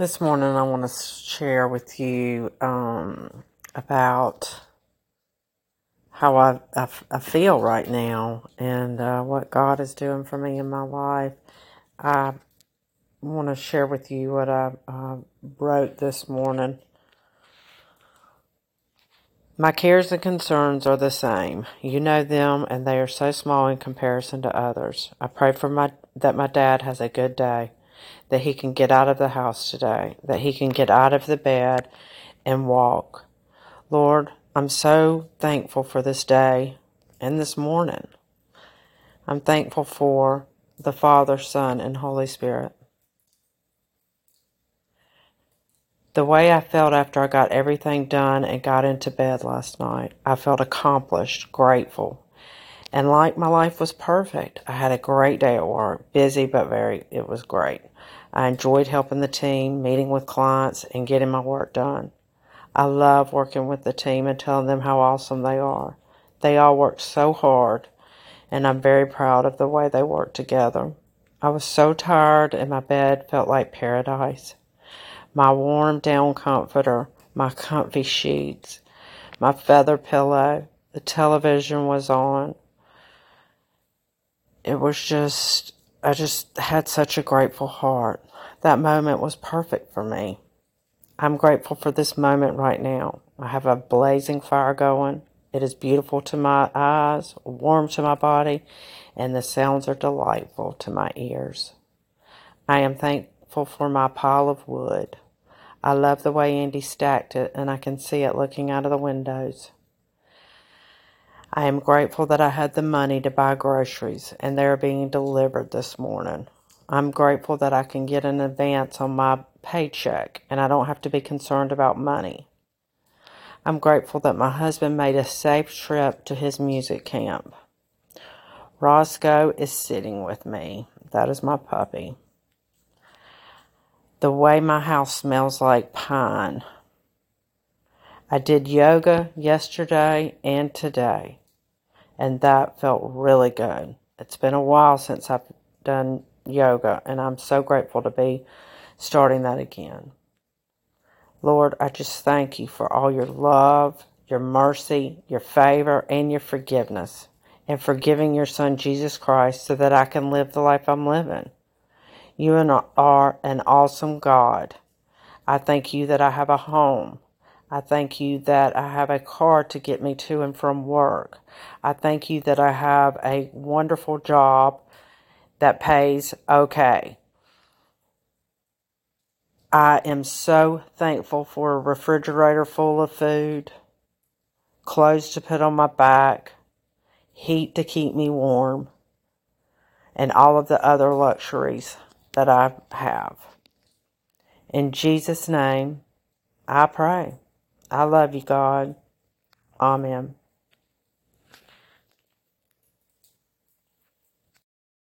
This morning, I want to share with you um, about how I, I, I feel right now and uh, what God is doing for me in my life. I want to share with you what I uh, wrote this morning. My cares and concerns are the same. You know them, and they are so small in comparison to others. I pray for my that my dad has a good day that he can get out of the house today, that he can get out of the bed and walk. Lord, I'm so thankful for this day and this morning. I'm thankful for the Father, Son, and Holy Spirit. The way I felt after I got everything done and got into bed last night, I felt accomplished, grateful, and like my life was perfect. I had a great day at work, busy but very, it was great. I enjoyed helping the team, meeting with clients, and getting my work done. I love working with the team and telling them how awesome they are. They all work so hard, and I'm very proud of the way they work together. I was so tired, and my bed felt like paradise. My warm down comforter, my comfy sheets, my feather pillow, the television was on. It was just I just had such a grateful heart. That moment was perfect for me. I'm grateful for this moment right now. I have a blazing fire going. It is beautiful to my eyes, warm to my body, and the sounds are delightful to my ears. I am thankful for my pile of wood. I love the way Andy stacked it, and I can see it looking out of the windows. I am grateful that I had the money to buy groceries and they're being delivered this morning. I'm grateful that I can get an advance on my paycheck and I don't have to be concerned about money. I'm grateful that my husband made a safe trip to his music camp. Roscoe is sitting with me. That is my puppy. The way my house smells like pine. I did yoga yesterday and today and that felt really good. It's been a while since I've done yoga, and I'm so grateful to be starting that again. Lord, I just thank you for all your love, your mercy, your favor, and your forgiveness, and for giving your Son Jesus Christ so that I can live the life I'm living. You are an awesome God. I thank you that I have a home. I thank you that I have a car to get me to and from work. I thank you that I have a wonderful job that pays okay. I am so thankful for a refrigerator full of food, clothes to put on my back, heat to keep me warm, and all of the other luxuries that I have. In Jesus' name, I pray. I love you, God. Amen.